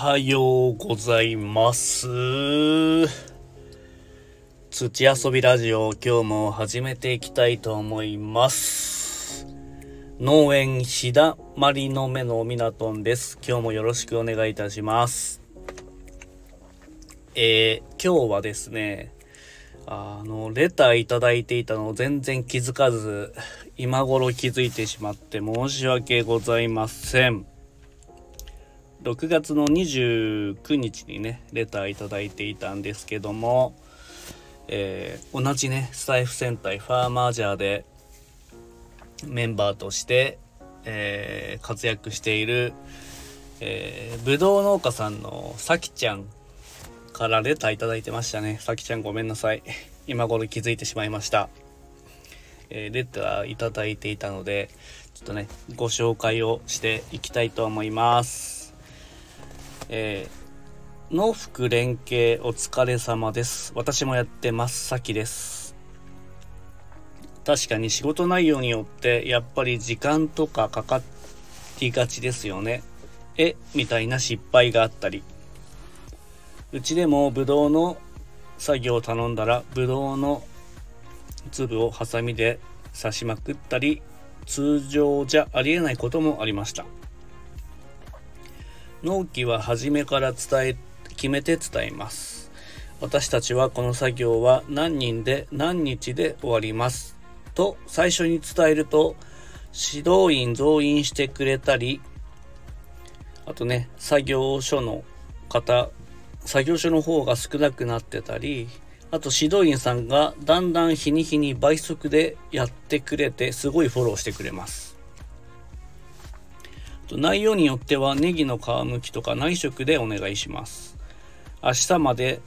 はようございます。土遊びラジオ、今日も始めていきたいと思います。農園ひだまりの目のみなとんです。今日もよろしくお願いいたします。えー、今日はですね、あの、レターいただいていたのを全然気づかず、今頃気づいてしまって申し訳ございません。6月の29日にねレターいただいていたんですけども、えー同じねスタイフ戦隊ファーマージャーでメンバーとして、えー活躍している、えー、ぶどう農家さんのさきちゃんからレターいただいてましたね。さきちゃんごめんなさい。今頃気づいてしまいました。えーレターいただいていたのでちょっとねご紹介をしていきたいと思います。えー、農福連携お疲れ様です。私もやってますさきです。確かに仕事内容によってやっぱり時間とかかかりがちですよね。えみたいな失敗があったり。うちでもブドウの作業を頼んだらブドウの粒をハサミで刺しまくったり通常じゃありえないこともありました。納期は初めから伝え決めて伝えます私たちはこの作業は何人で何日で終わりますと最初に伝えると指導員増員してくれたりあとね作業所の方作業所の方が少なくなってたりあと指導員さんがだんだん日に日に倍速でやってくれてすごいフォローしてくれます。内容によってはネギの皮むきとか内職でお願いします。明日まで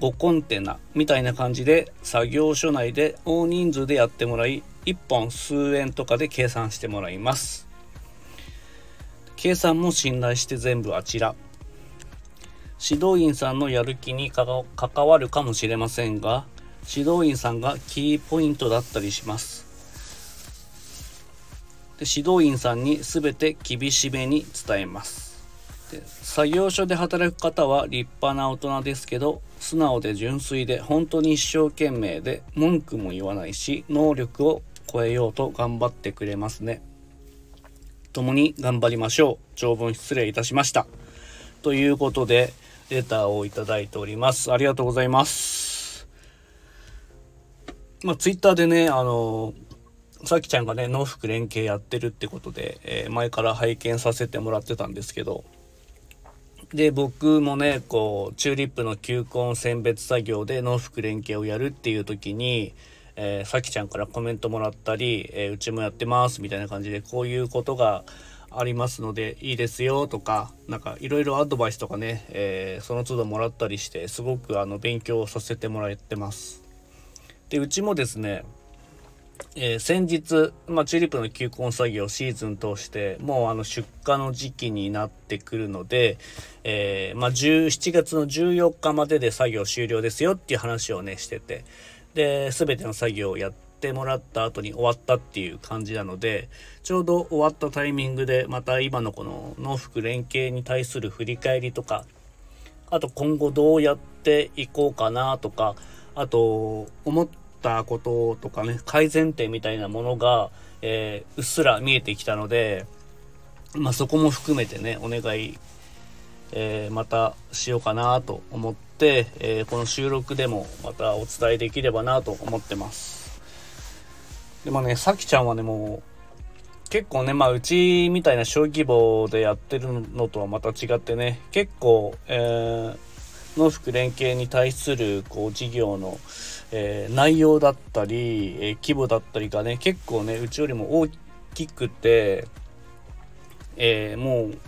5コンテナみたいな感じで作業所内で大人数でやってもらい1本数円とかで計算してもらいます。計算も信頼して全部あちら。指導員さんのやる気に関わるかもしれませんが指導員さんがキーポイントだったりします。で指導員さんに全て厳しめに伝えます。で作業所で働く方は立派な大人ですけど素直で純粋で本当に一生懸命で文句も言わないし能力を超えようと頑張ってくれますね。共に頑張りましょう。長文失礼いたしました。ということでレターをいただいております。ありがとうございます。まあツイッターでねあのさきちゃんがね農福連携やってるってことで、えー前から拝見させてもらってたんですけどで僕もねこうチューリップの球根選別作業で農福連携をやるっていう時に、えーさきちゃんからコメントもらったり、えーうちもやってますみたいな感じでこういうことがありますのでいいですよとかなんかいろいろアドバイスとかね、えーその都度もらったりしてすごくあの勉強させてもらってます。でうちもですねえー先日、まあ、チューリップの球根作業シーズン通してもうあの出荷の時期になってくるので、えーまあ、17月の14日までで作業終了ですよっていう話をねしてて。で全ての作業をやってもらった後に終わったっていう感じなのでちょうど終わったタイミングでまた今のこの農福連携に対する振り返りとかあと今後どうやっていこうかなとかあと思ってたこととかね改善点みたいなものが、えーうっすら見えてきたので、まあ、そこも含めてねお願い、えーまたしようかなと思って、えーこの収録でもまたお伝えできればなと思ってます。でもねさきちゃんはねもう結構ねまあうちみたいな小規模でやってるのとはまた違ってね結構、えー農福連携に対するこう事業の、えー内容だったり、えー規模だったりがね結構ねうちよりも大きくて、えーもう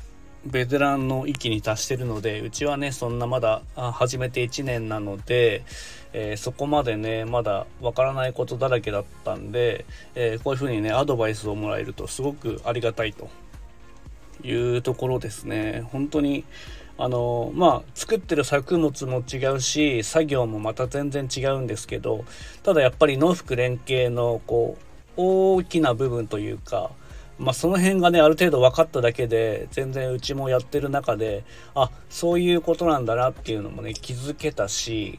ベテランの域に達してるのでうちはねそんなまだ始めて1年なので、えーそこまでねまだわからないことだらけだったんで、えーこういうふうにねアドバイスをもらえるとすごくありがたいというところですね。本当にあのまあ作ってる作物も違うし作業もまた全然違うんですけどただやっぱり農福連携のこう大きな部分というかまあ、その辺がねある程度分かっただけで全然うちもやってる中であそういうことなんだなっていうのもね気づけたし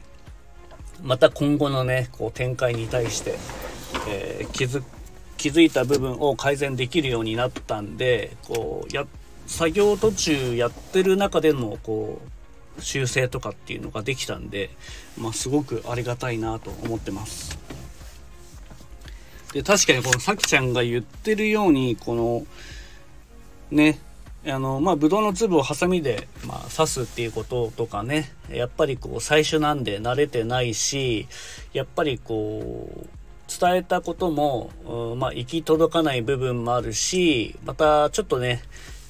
また今後のねこう展開に対して、えー、気づ気づいた部分を改善できるようになったんでこうやって作業途中やってる中でのこう修正とかっていうのができたんで、まあ、すごくありがたいなと思ってます。で確かにこのさきちゃんが言ってるようにこのねあのまあブドウの粒をハサミで、まあ、刺すっていうこととかねやっぱりこう最初なんで慣れてないしやっぱりこう伝えたことも、うん、まあ行き届かない部分もあるしまたちょっとね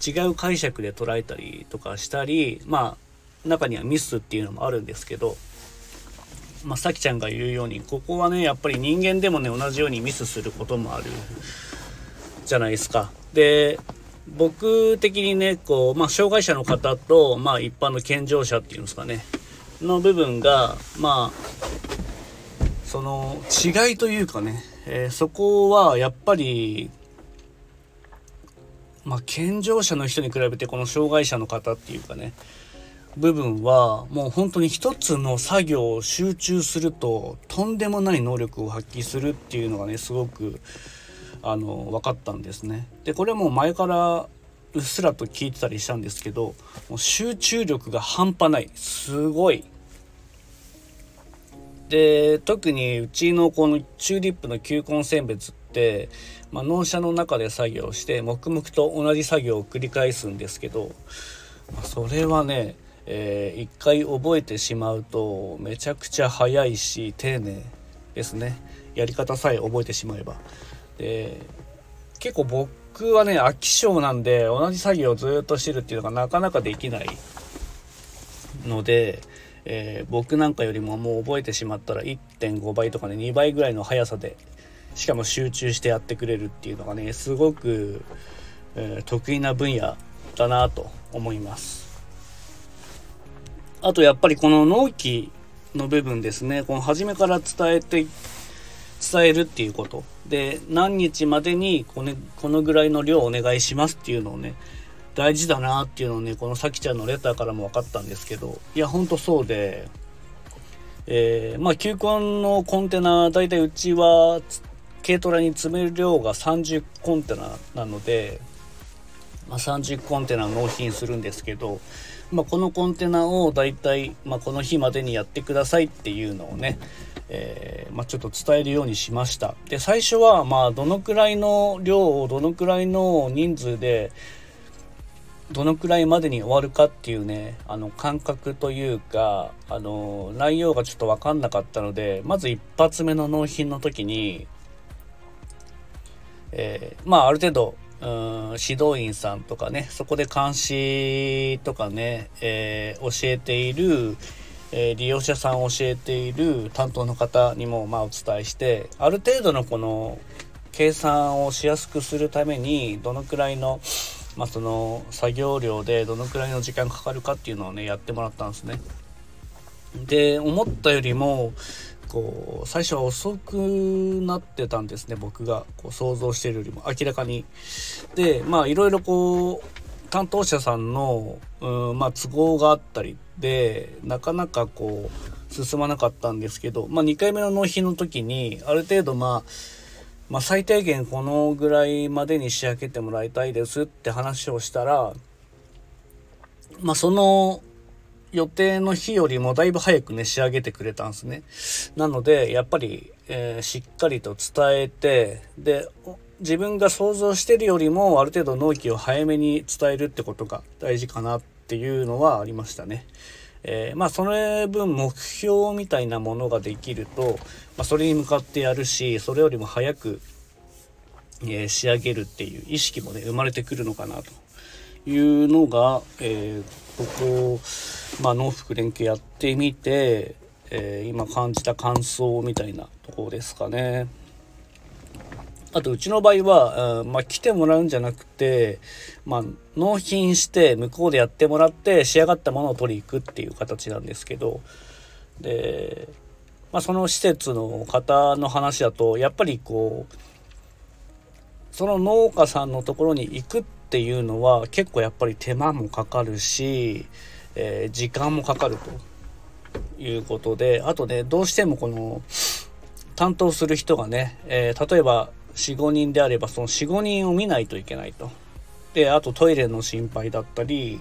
違う解釈で捉えたりとかしたりまあ中にはミスっていうのもあるんですけどまあ、さきちゃんが言うようにここはねやっぱり人間でもね同じようにミスすることもあるじゃないですか。で僕的にねこう、まあ、障害者の方と、まあ、一般の健常者っていうんですかねの部分がまあその違いというかね、えー、そこはやっぱりまあ、健常者の人に比べてこの障害者の方っていうかね部分はもう本当に一つの作業を集中するととんでもない能力を発揮するっていうのがねすごくあの分かったんですね。でこれはもう前からうっすらと聞いてたりしたんですけどもう集中力が半端ないすごい。で特にうちのこのチューリップの球根選別って、まあ、納車の中で作業して黙々と同じ作業を繰り返すんですけど、まあ、それはねえー、一回覚えてしまうとめちゃくちゃ早いし丁寧ですね。やり方さえ覚えてしまえば。で結構僕はね飽き性なんで同じ作業をずっとしてるっていうのがなかなかできないので、えー、僕なんかよりももう覚えてしまったら1.5倍とかね2倍ぐらいの速さでしかも集中してやってくれるっていうのがねすごく、えー、得意な分野だなと思います。あとやっぱりこの納期の部分ですね、この初めから伝えて、伝えるっていうこと。で、何日までにこのこのぐらいの量お願いしますっていうのをね、大事だなっていうのをね、このさきちゃんのレターからも分かったんですけど、いや、ほんとそうで、えー、まあ、球根のコンテナ、大体うちは軽トラに詰める量が30コンテナなので、まあ、30コンテナ納品するんですけど、まあ、このコンテナをだいたい、まあ、この日までにやってくださいっていうのをね、えー、まあ、ちょっと伝えるようにしました。で最初はまあどのくらいの量をどのくらいの人数でどのくらいまでに終わるかっていうねあの感覚というかあの内容がちょっと分かんなかったのでまず一発目の納品の時に、えー、まあある程度うん指導員さんとかねそこで監視とかね、えー、教えている、えー、利用者さんを教えている担当の方にもまあお伝えしてある程度のこの計算をしやすくするためにどのくらいの,、まあ、その作業量でどのくらいの時間かかるかっていうのをねやってもらったんですね。で思ったよりもこう最初は遅くなってたんですね僕がこう想像してるよりも明らかに。でまあいろいろこう担当者さんの、うんまあ、都合があったりでなかなかこう進まなかったんですけど、まあ、2回目の納品の時にある程度まあまあ、最低限このぐらいまでに仕上げてもらいたいですって話をしたら、まあ、その予定の日よりもだいぶ早くね仕上げてくれたんですねなのでやっぱり、えー、しっかりと伝えてで自分が想像してるよりもある程度納期を早めに伝えるってことが大事かなっていうのはありましたね。えー、まあその分目標みたいなものができると、まあ、それに向かってやるしそれよりも早く、えー、仕上げるっていう意識もね生まれてくるのかなというのが、えー、ここまあ、農福連携やってみて、え、今感じた感想みたいなところですかね。あとうちの場合は、うん、まあ、来てもらうんじゃなくて、まあ、納品して向こうでやってもらって仕上がったものを取りに行くっていう形なんですけど。で、まあ、その施設の方の話だとやっぱりこうその農家さんのところに行くっていうのは結構やっぱり手間もかかるし、えー、時間もかかると。いうことであとねどうしてもこの担当する人がね、えー、例えば45人であればその45人を見ないといけないと。であとトイレの心配だったり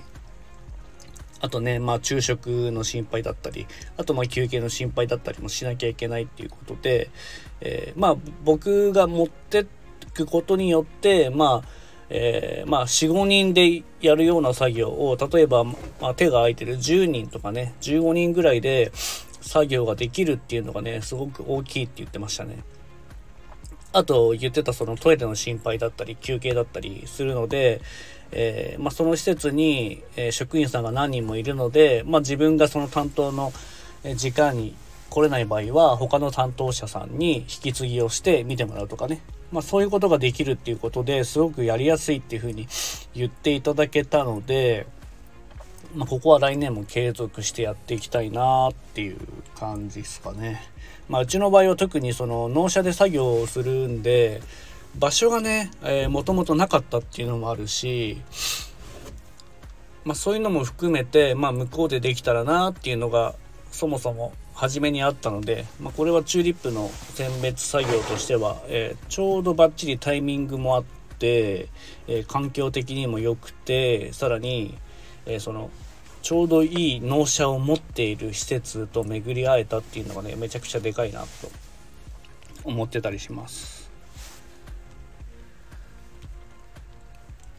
あとね、まあ昼食の心配だったり、あとまあ休憩の心配だったりもしなきゃいけないっていうことで、えー、まあ僕が持ってくことによって、まあ、えー、まあ4、5人でやるような作業を、例えば、まあ、手が空いてる10人とかね、15人ぐらいで作業ができるっていうのがね、すごく大きいって言ってましたね。あと言ってたそのトイレの心配だったり休憩だったりするので、えー、まあ、その施設に、え職員さんが何人もいるので、まあ、自分がその担当の時間に来れない場合は他の担当者さんに引き継ぎをして見てもらうとかね、まあ、そういうことができるっていうことですごくやりやすいっていうふうに言っていただけたので、まあ、ここは来年も継続してやっていきたいなっていう感じですかね。まあ、うちの場合は特にその納車で作業をするんで場所がね、もともとなかったっていうのもあるし、まあ、そういうのも含めて、まあ、向こうでできたらなっていうのがそもそも初めにあったので、まあ、これはチューリップの選別作業としては、えー、ちょうどバッチリタイミングもあって、えー、環境的にも良くてさらに、えそのちょうどいい納車を持っている施設と巡り会えたっていうのがねめちゃくちゃでかいなと思ってたりします。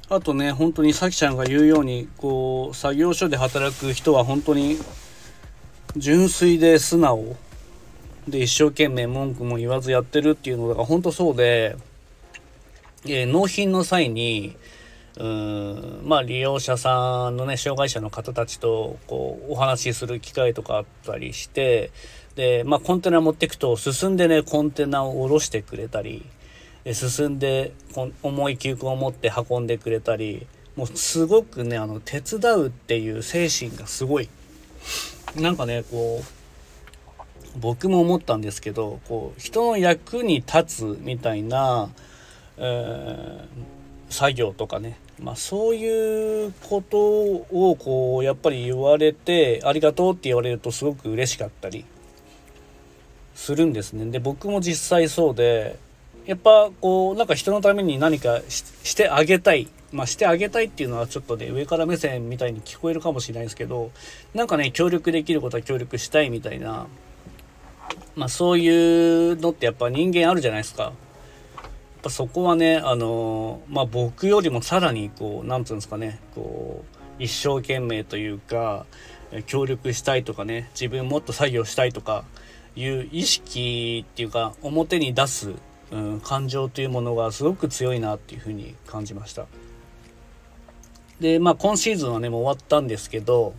あとね本当にさきちゃんが言うようにこう作業所で働く人は本当に純粋で素直。で一生懸命文句も言わずやってるっていうのが本当そうで、えー、納品の際にうんまあ利用者さんのね障害者の方たちとこうお話しする機会とかあったりしてでまあコンテナ持ってくと進んでねコンテナを下ろしてくれたり進んで重い球根を持って運んでくれたりもうすごくねあの手伝うっていう精神がすごい。なんかねこう僕も思ったんですけどこう人の役に立つみたいな、えー作業とかね、まあ、そういうことをこうやっぱり言われてありがとうって言われるとすごく嬉しかったりするんですね。で僕も実際そうでやっぱこうなんか人のために何かしてあげたい。まあ、してあげたいっていうのはちょっとね上から目線みたいに聞こえるかもしれないですけどなんかね協力できることは協力したいみたいな。まあそういうのってやっぱ人間あるじゃないですか。ぱそこはねあのまあ僕よりもさらにこう何て言うんですかねこう一生懸命というか協力したいとかね自分もっと作業したいとかいう意識っていうか表に出す、うん、感情というものがすごく強いなっていうふうに感じました。でまあ今シーズンはねもう終わったんですけど、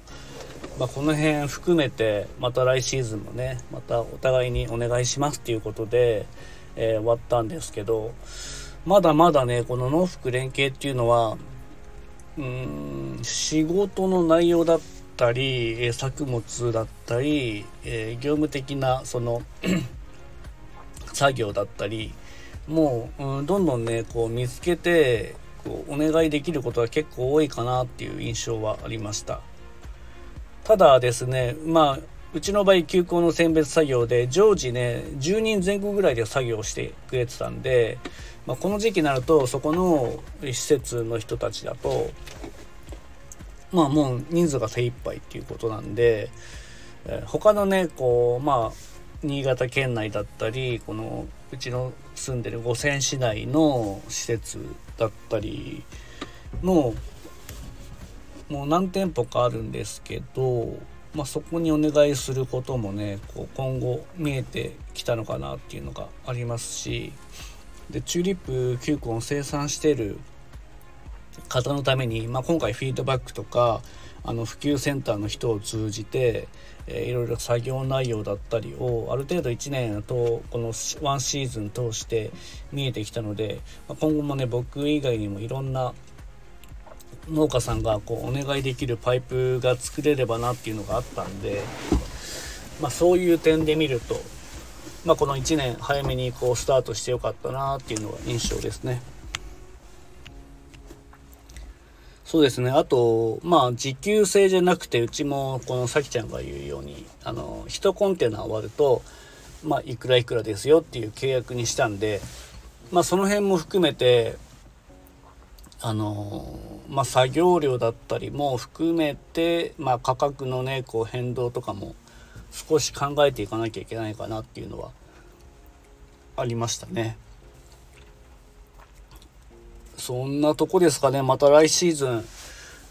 まあ、この辺含めてまた来シーズンもねまたお互いにお願いしますっていうことでえー、終わったんですけど、まだまだね、この農福連携っていうのは、うーん、仕事の内容だったり、え作物だったり、え業務的なその 作業だったり、もう、うん、どんどんね、こう見つけて、こうお願いできることが結構多いかなっていう印象はありました。ただですね、まあ、うちの場合休校の選別作業で常時ね10人前後ぐらいで作業してくれてたんで、まあ、この時期になるとそこの施設の人たちだとまあもう人数が精一杯っていうことなんで、えー、他のねこうまあ新潟県内だったりこのうちの住んでる五泉市内の施設だったりのもう何店舗かあるんですけどまあ、そこにお願いすることもねこう今後見えてきたのかなっていうのがありますしでチューリップ球根を生産してる方のために、まあ、今回フィードバックとかあの普及センターの人を通じて、えー、いろいろ作業内容だったりをある程度1年とこのワンシーズン通して見えてきたので、まあ、今後もね僕以外にもいろんな農家さんがこうお願いできるパイプが作れればなっていうのがあったんで、まあ、そういう点で見ると、まあ、この1年早めにこうスタートしてよかったなっていうのが印象ですね。そうですね。あと、まあ、時給制じゃなくて、うちも、このさきちゃんが言うように、あの、1コンテナ終わると、まあ、いくらいくらですよっていう契約にしたんで、まあ、その辺も含めて、あのまあ、作業量だったりも含めて、まあ、価格のねこう変動とかも少し考えていかなきゃいけないかなっていうのはありましたね。そんなとこですかねまた来シーズン、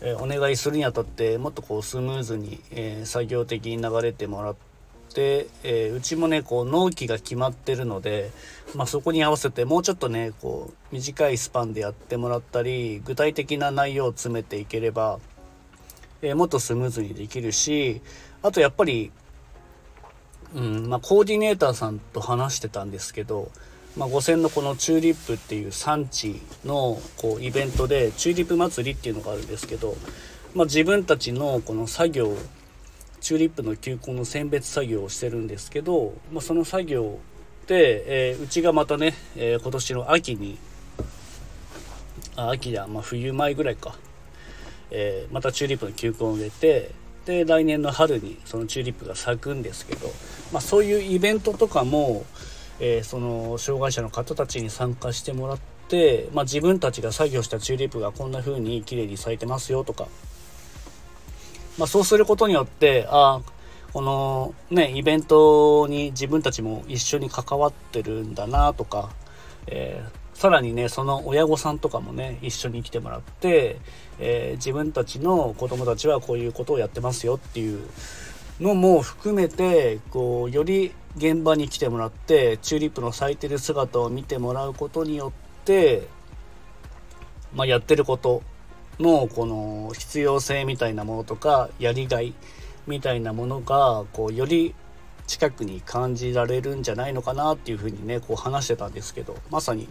えー、お願いするにあたってもっとこうスムーズに、えー、作業的に流れてもらって、えー、うちもねこう納期が決まってるので、まあ、そこに合わせてもうちょっとねこう短いスパンでやってもらったり具体的な内容を詰めていければ、えもっとスムーズにできるしあとやっぱりうんまあ、コーディネーターさんと話してたんですけど、まあ、五線のこのチューリップっていう産地のこうイベントでチューリップ祭りっていうのがあるんですけど、まあ、自分たちのこの作業チューリップの球根の選別作業をしてるんですけど、まあ、その作業で、えー、うちがまたね、えー、今年の秋にあ秋だ、まあ、冬前ぐらいか、えー、またチューリップの球根を植えてで来年の春にそのチューリップが咲くんですけど、まあ、そういうイベントとかも、えー、その障害者の方たちに参加してもらって、まあ、自分たちが作業したチューリップがこんな風に綺麗に咲いてますよとか、まあ、そうすることによってあこのねイベントに自分たちも一緒に関わってるんだなとか、えーさらにねその親御さんとかもね一緒に来てもらって、えー、自分たちの子供たちはこういうことをやってますよっていうのも含めてこうより現場に来てもらってチューリップの咲いてる姿を見てもらうことによって、まあ、やってることのこの必要性みたいなものとかやりがいみたいなものがこうより近くに感じられるんじゃないのかなっていうふうにねこう話してたんですけどまさに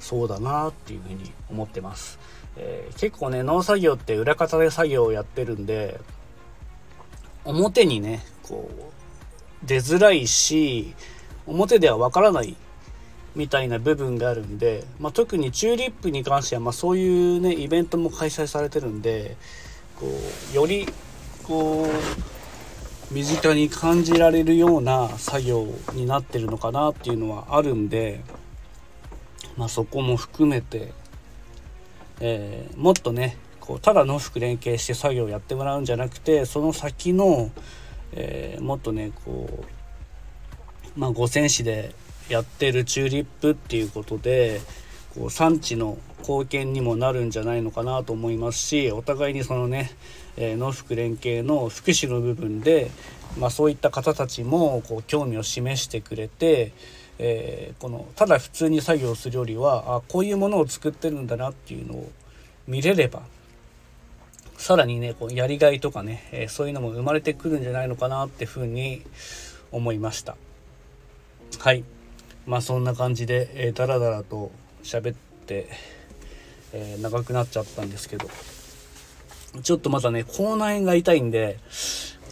そうだなっていうふうに思ってます、えー、結構ね農作業って裏方で作業をやってるんで表にねこう出づらいし表ではわからないみたいな部分があるんで、まあ、特にチューリップに関しては、まあ、そういうねイベントも開催されてるんでこうよりこう身近に感じられるような作業になってるのかなっていうのはあるんで、まあ、そこも含めて、えー、もっとねこうただ農福連携して作業をやってもらうんじゃなくてその先の、えー、もっとねこう、まあ、五泉市でやってるチューリップっていうことでこう産地の貢献にもなるんじゃないのかなと思いますしお互いにそのね、えー、農福連携の福祉の部分で、まあ、そういった方たちもこう興味を示してくれて、えー、このただ普通に作業するよりはあこういうものを作ってるんだなっていうのを見れればさらにねこうやりがいとかね、えー、そういうのも生まれてくるんじゃないのかなってふうに思いました。はいまあそんな感じで、えー、だらだらと喋って、えー、長くなっちゃったんですけど。ちょっとまだね口内炎が痛いんで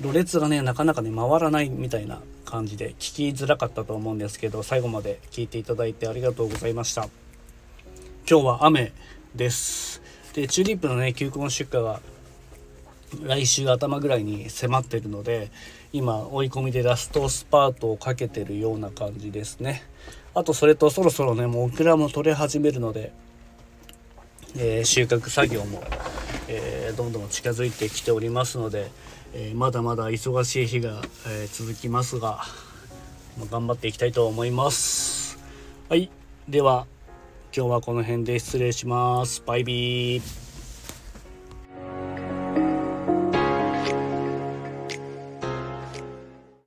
ろれつがねなかなかね回らないみたいな感じで聞きづらかったと思うんですけど最後まで聞いていただいてありがとうございました。今日は雨です。でチューリップのね球根出荷が来週頭ぐらいに迫ってるので今追い込みでラストスパートをかけてるような感じですね。あとそれとそろそろねもうオクラも取れ始めるので、えー、収穫作業も、えー、どんどん近づいてきておりますので、えー、まだまだ忙しい日が、え続きますが、まあ、頑張っていきたいと思います。はい。では今日はこの辺で失礼します。バイビー。